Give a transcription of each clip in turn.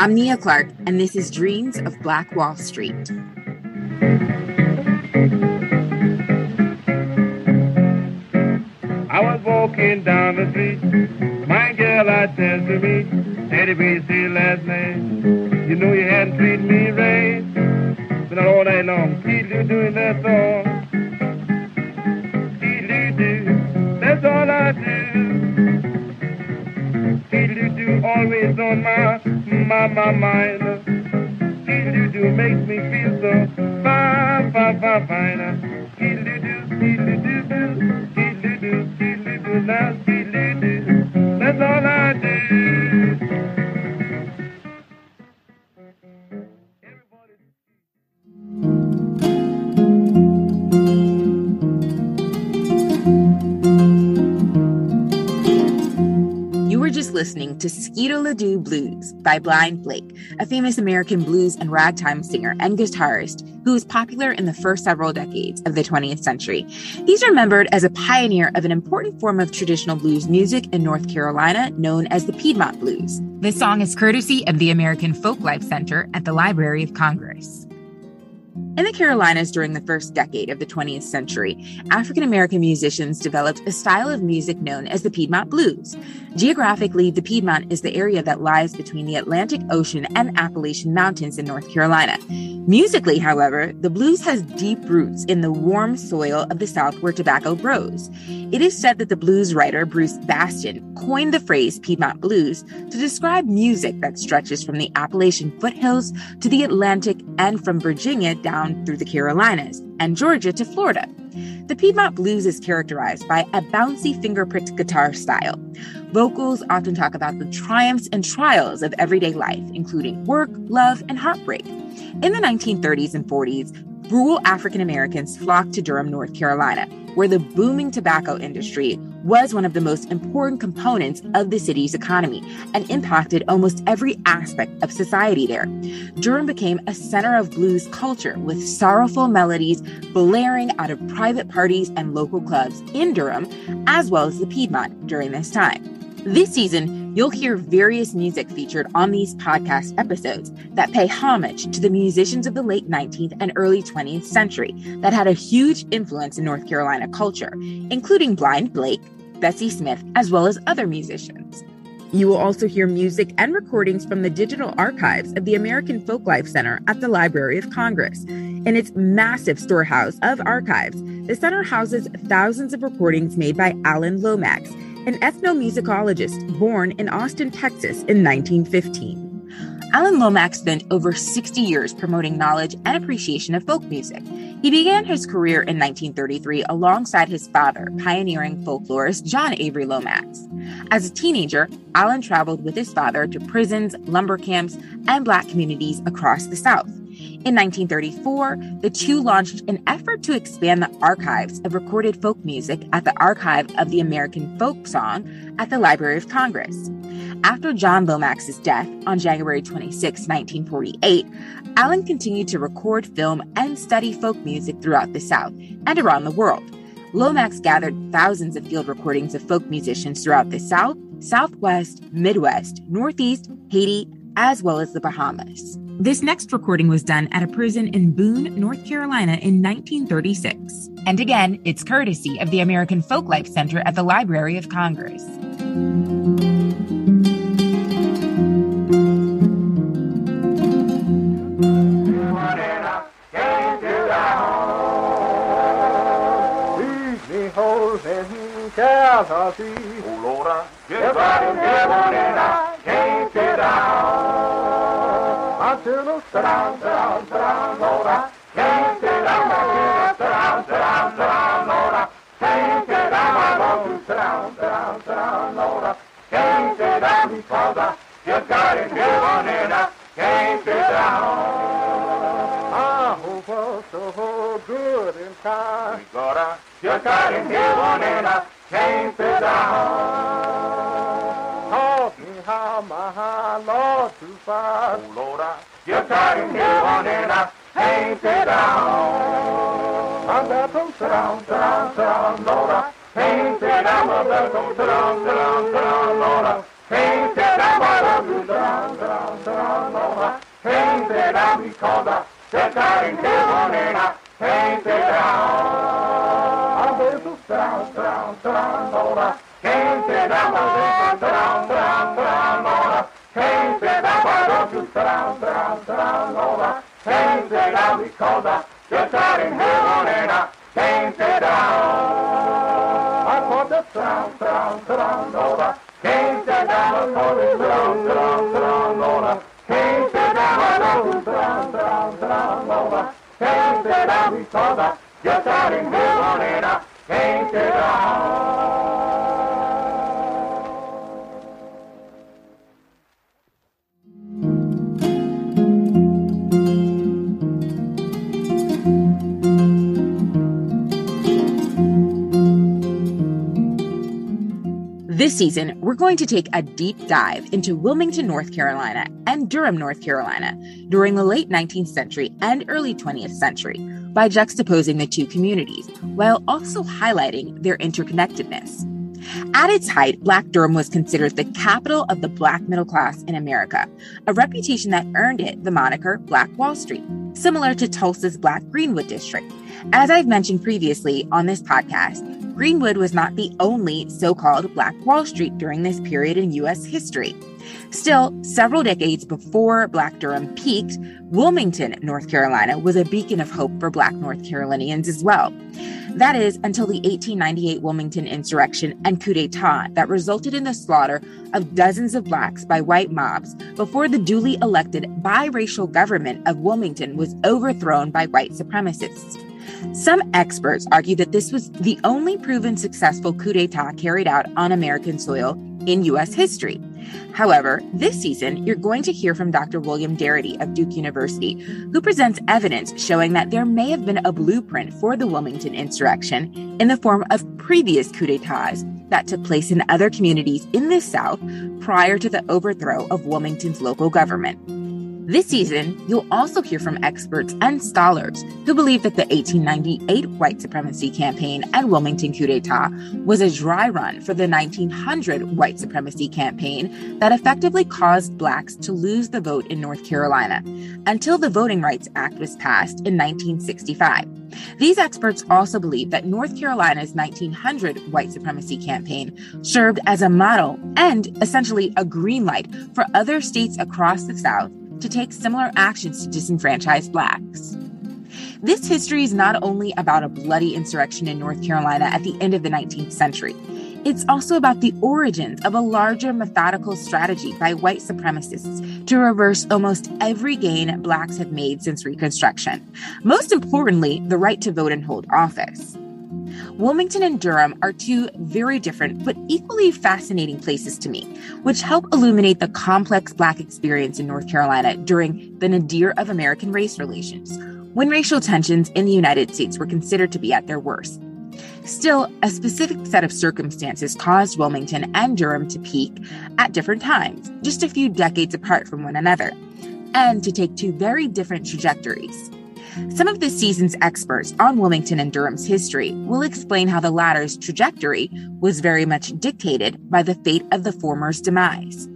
I'm Nia Clark, and this is Dreams of Black Wall Street. I was walking down the street. My girl, I said to me, Teddy B, see last night. You know you hadn't treated me right. Been out all night long, keep you doing that song. Always on my, my, my mind. Do, makes me feel so fine, fine, fine, fine. Keep do, keep do, now, listening to Skeedle Loo Doo Blues by Blind Blake, a famous American blues and ragtime singer and guitarist who was popular in the first several decades of the 20th century. He's remembered as a pioneer of an important form of traditional blues music in North Carolina known as the Piedmont Blues. This song is courtesy of the American Folklife Center at the Library of Congress. In the Carolinas during the first decade of the 20th century, African American musicians developed a style of music known as the Piedmont Blues. Geographically, the Piedmont is the area that lies between the Atlantic Ocean and Appalachian Mountains in North Carolina. Musically, however, the blues has deep roots in the warm soil of the South where tobacco grows. It is said that the blues writer Bruce Bastin coined the phrase Piedmont Blues to describe music that stretches from the Appalachian foothills to the Atlantic and from Virginia down through the Carolinas and Georgia to Florida. The Piedmont blues is characterized by a bouncy finger-picked guitar style. Vocals often talk about the triumphs and trials of everyday life, including work, love, and heartbreak. In the 1930s and 40s, rural African Americans flocked to Durham, North Carolina, where the booming tobacco industry was one of the most important components of the city's economy and impacted almost every aspect of society there. Durham became a center of blues culture with sorrowful melodies blaring out of private parties and local clubs in Durham, as well as the Piedmont during this time. This season, you'll hear various music featured on these podcast episodes that pay homage to the musicians of the late 19th and early 20th century that had a huge influence in North Carolina culture, including Blind Blake, Bessie Smith, as well as other musicians. You will also hear music and recordings from the digital archives of the American Folklife Center at the Library of Congress. In its massive storehouse of archives, the center houses thousands of recordings made by Alan Lomax, an ethnomusicologist born in Austin, Texas in 1915. Alan Lomax spent over 60 years promoting knowledge and appreciation of folk music. He began his career in 1933 alongside his father, pioneering folklorist John Avery Lomax. As a teenager, Alan traveled with his father to prisons, lumber camps, and Black communities across the South. In 1934, the two launched an effort to expand the archives of recorded folk music at the Archive of the American Folk Song at the Library of Congress. After John Lomax's death on January 26, 1948, Alan continued to record, film, and study folk music throughout the South and around the world. Lomax gathered thousands of field recordings of folk musicians throughout the South, Southwest, Midwest, Northeast, Haiti, as well as the Bahamas. This next recording was done at a prison in Boone, North Carolina in 1936. And again, it's courtesy of the American Folklife Center at the Library of Congress. Oh Lord, I get right in heaven and I can't get down. I tell them, sit down, sit down, sit down, Lord, can't get down. I them, sit down, sit down, sit can't get down. I want to sit down, sit down, sit down, I can't get down because I just got in heaven and I can't get down. I hope I'm so good in time. God, I just got in heaven and I can't sit down. Lord to fight. Oh Lord, I just got in heaven and I can't sit down. I'm got to sit down, sit down, sit down, Lord, I Can't say that my best on sit down, sit down, sit down, Lord. I Can't say that my love you sit down, sit down, sit down, Lord. Can't say that because I just in heaven and I can't say that. I'm better to sit down, sit down, sit down, Lord. I Can't say that my best on sit down, sit down, sit down, why don't you sit down, sit down, sit down, Lord. That because I just out in heaven and I sit down. I that sit down, sit down, sit down, Lord. Can't sit down, I it down, sit down, sit down, Lord. Can't sit down, I know you sit down, sit down, sit down, Lord. Can't sit down because I just out in heaven and I sit down. Season, we're going to take a deep dive into Wilmington, North Carolina and Durham, North Carolina during the late 19th century and early 20th century by juxtaposing the two communities while also highlighting their interconnectedness. At its height, Black Durham was considered the capital of the Black middle class in America, a reputation that earned it the moniker Black Wall Street, similar to Tulsa's Black Greenwood District. As I've mentioned previously on this podcast, Greenwood was not the only so called Black Wall Street during this period in U.S. history. Still, several decades before Black Durham peaked, Wilmington, North Carolina was a beacon of hope for Black North Carolinians as well. That is, until the 1898 Wilmington insurrection and coup d'etat that resulted in the slaughter of dozens of Blacks by white mobs before the duly elected biracial government of Wilmington was overthrown by white supremacists. Some experts argue that this was the only proven successful coup d'etat carried out on American soil in U.S. history. However, this season, you're going to hear from Dr. William Darity of Duke University, who presents evidence showing that there may have been a blueprint for the Wilmington insurrection in the form of previous coup d'etats that took place in other communities in the South prior to the overthrow of Wilmington's local government. This season, you'll also hear from experts and scholars who believe that the 1898 white supremacy campaign and Wilmington coup d'etat was a dry run for the 1900 white supremacy campaign that effectively caused blacks to lose the vote in North Carolina until the Voting Rights Act was passed in 1965. These experts also believe that North Carolina's 1900 white supremacy campaign served as a model and essentially a green light for other states across the South to take similar actions to disenfranchise blacks. This history is not only about a bloody insurrection in North Carolina at the end of the 19th century, it's also about the origins of a larger methodical strategy by white supremacists to reverse almost every gain blacks have made since Reconstruction. Most importantly, the right to vote and hold office. Wilmington and Durham are two very different but equally fascinating places to me, which help illuminate the complex Black experience in North Carolina during the nadir of American race relations, when racial tensions in the United States were considered to be at their worst. Still, a specific set of circumstances caused Wilmington and Durham to peak at different times, just a few decades apart from one another, and to take two very different trajectories. Some of the season's experts on Wilmington and Durham's history will explain how the latter's trajectory was very much dictated by the fate of the former's demise,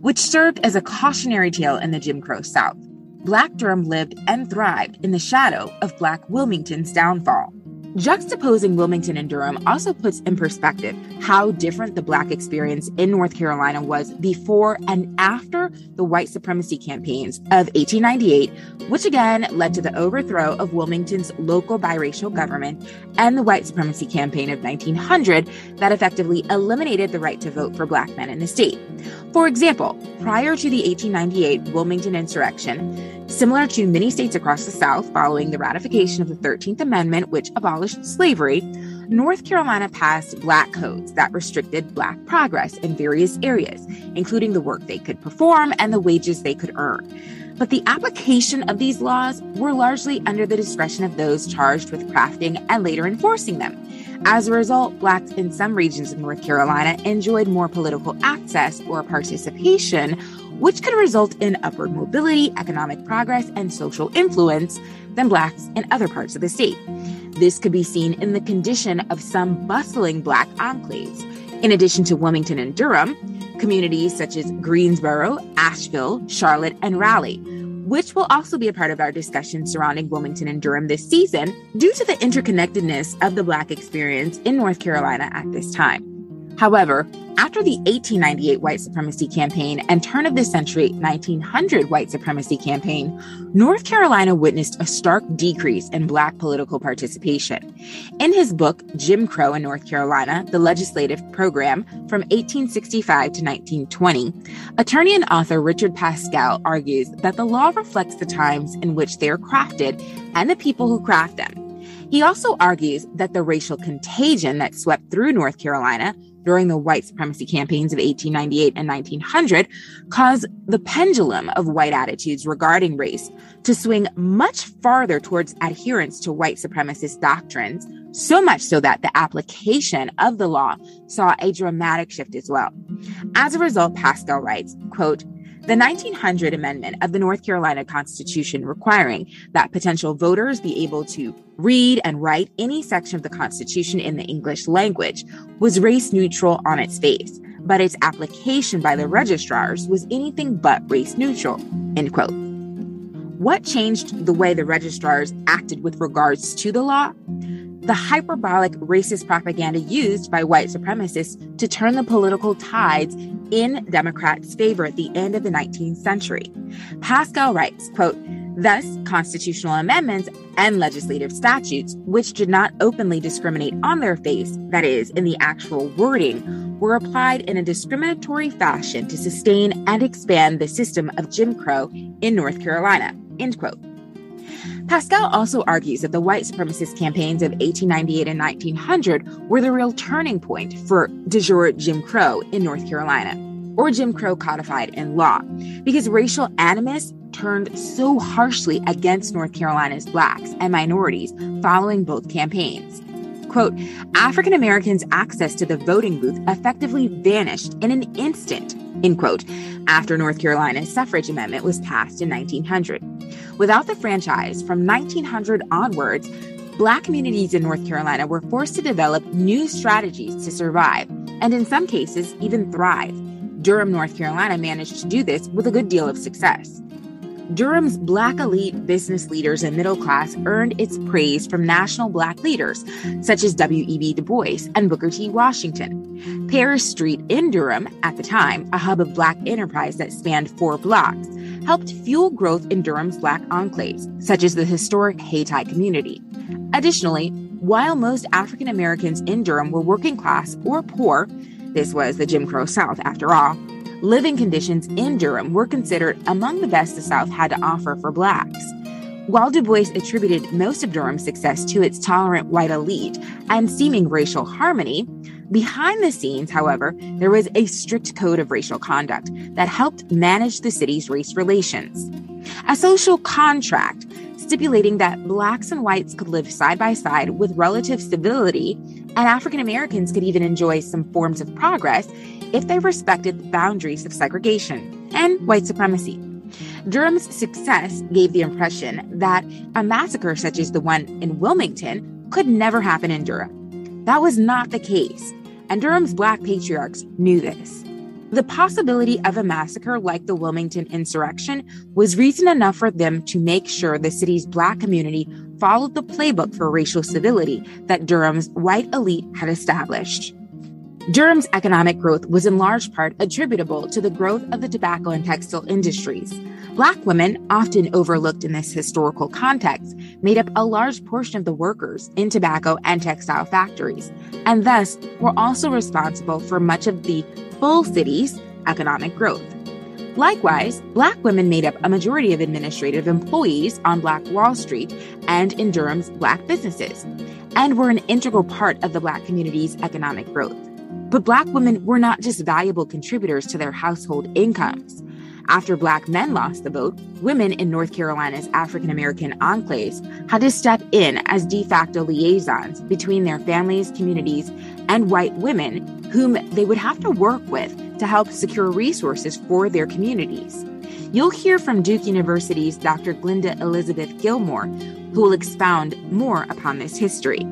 which served as a cautionary tale in the Jim Crow South. Black Durham lived and thrived in the shadow of Black Wilmington's downfall. Juxtaposing Wilmington and Durham also puts in perspective how different the Black experience in North Carolina was before and after the white supremacy campaigns of 1898, which again led to the overthrow of Wilmington's local biracial government, and the white supremacy campaign of 1900 that effectively eliminated the right to vote for Black men in the state. For example, prior to the 1898 Wilmington insurrection, similar to many states across the South following the ratification of the 13th Amendment, which abolished slavery, North Carolina passed black codes that restricted black progress in various areas, including the work they could perform and the wages they could earn. But the application of these laws were largely under the discretion of those charged with crafting and later enforcing them. As a result, blacks in some regions of North Carolina enjoyed more political access or participation, which could result in upward mobility, economic progress, and social influence than blacks in other parts of the state. This could be seen in the condition of some bustling Black enclaves. In addition to Wilmington and Durham, communities such as Greensboro, Asheville, Charlotte, and Raleigh, which will also be a part of our discussion surrounding Wilmington and Durham this season due to the interconnectedness of the Black experience in North Carolina at this time. However, after the 1898 white supremacy campaign and turn of the century 1900 white supremacy campaign, North Carolina witnessed a stark decrease in Black political participation. In his book, Jim Crow in North Carolina, the Legislative Program from 1865 to 1920, attorney and author Richard Paschal argues that the law reflects the times in which they are crafted and the people who craft them. He also argues that the racial contagion that swept through North Carolina during the white supremacy campaigns of 1898 and 1900 caused the pendulum of white attitudes regarding race to swing much farther towards adherence to white supremacist doctrines, so much so that the application of the law saw a dramatic shift as well. As a result, Paschal writes, quote, the 1900 amendment of the North Carolina Constitution requiring that potential voters be able to read and write any section of the Constitution in the English language was race neutral on its face, but its application by the registrars was anything but race neutral. End quote. What changed the way the registrars acted with regards to the law? The hyperbolic racist propaganda used by white supremacists to turn the political tides in Democrats' favor at the end of the 19th century. Paschal writes, quote, Thus, constitutional amendments and legislative statutes, which did not openly discriminate on their face, that is, in the actual wording, were applied in a discriminatory fashion to sustain and expand the system of Jim Crow in North Carolina. End quote. Paschal also argues that the white supremacist campaigns of 1898 and 1900 were the real turning point for de jure Jim Crow in North Carolina, or Jim Crow codified in law, because racial animus turned so harshly against North Carolina's blacks and minorities following both campaigns. Quote, African Americans' access to the voting booth effectively vanished in an instant, end quote, after North Carolina's suffrage amendment was passed in 1900. Without the franchise, from 1900 onwards, Black communities in North Carolina were forced to develop new strategies to survive, and in some cases, even thrive. Durham, North Carolina managed to do this with a good deal of success. Durham's Black elite business leaders and middle class earned its praise from national Black leaders such as W.E.B. Du Bois and Booker T. Washington. Parrish Street in Durham, at the time a hub of Black enterprise that spanned four blocks, helped fuel growth in Durham's Black enclaves, such as the historic Hayti community. Additionally, while most African Americans in Durham were working class or poor, this was the Jim Crow South after all, living conditions in Durham were considered among the best the South had to offer for blacks. While Du Bois attributed most of Durham's success to its tolerant white elite and seeming racial harmony, behind the scenes, however, there was a strict code of racial conduct that helped manage the city's race relations. A social contract stipulating that blacks and whites could live side by side with relative civility, and African Americans could even enjoy some forms of progress if they respected the boundaries of segregation and white supremacy. Durham's success gave the impression that a massacre such as the one in Wilmington could never happen in Durham. That was not the case, and Durham's black patriarchs knew this. The possibility of a massacre like the Wilmington insurrection was reason enough for them to make sure the city's black community followed the playbook for racial civility that Durham's white elite had established. Durham's economic growth was in large part attributable to the growth of the tobacco and textile industries. Black women, often overlooked in this historical context, made up a large portion of the workers in tobacco and textile factories, and thus were also responsible for much of the full city's economic growth. Likewise, Black women made up a majority of administrative employees on Black Wall Street and in Durham's Black businesses, and were an integral part of the Black community's economic growth. But Black women were not just valuable contributors to their household incomes. After Black men lost the vote, women in North Carolina's African American enclaves had to step in as de facto liaisons between their families, communities, and white women whom they would have to work with to help secure resources for their communities. You'll hear from Duke University's Dr. Glenda Elizabeth Gilmore, who will expound more upon this history.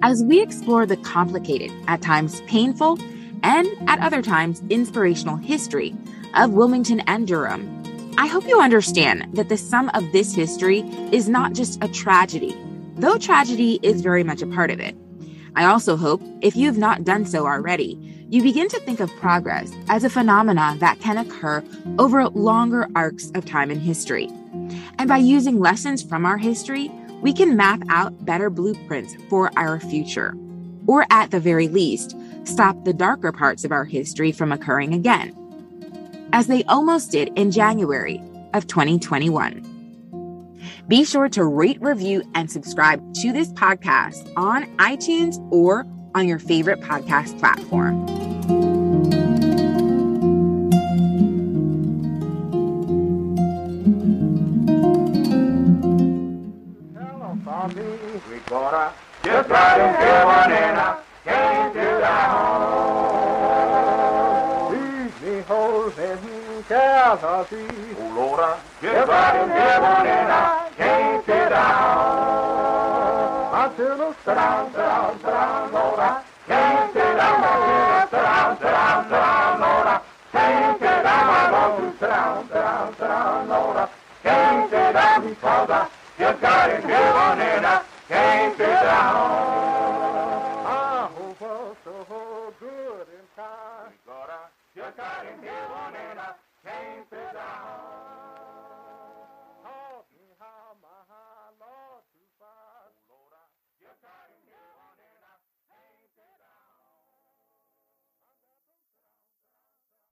As we explore the complicated, at times painful, and at other times inspirational history of Wilmington and Durham, I hope you understand that the sum of this history is not just a tragedy, though tragedy is very much a part of it. I also hope, if you have not done so already, you begin to think of progress as a phenomenon that can occur over longer arcs of time in history. And by using lessons from our history, we can map out better blueprints for our future. Or at the very least, stop the darker parts of our history from occurring again, as they almost did in January of 2021. Be sure to rate, review, and subscribe to this podcast on iTunes or on your favorite podcast platform. Oh, Lord, just ride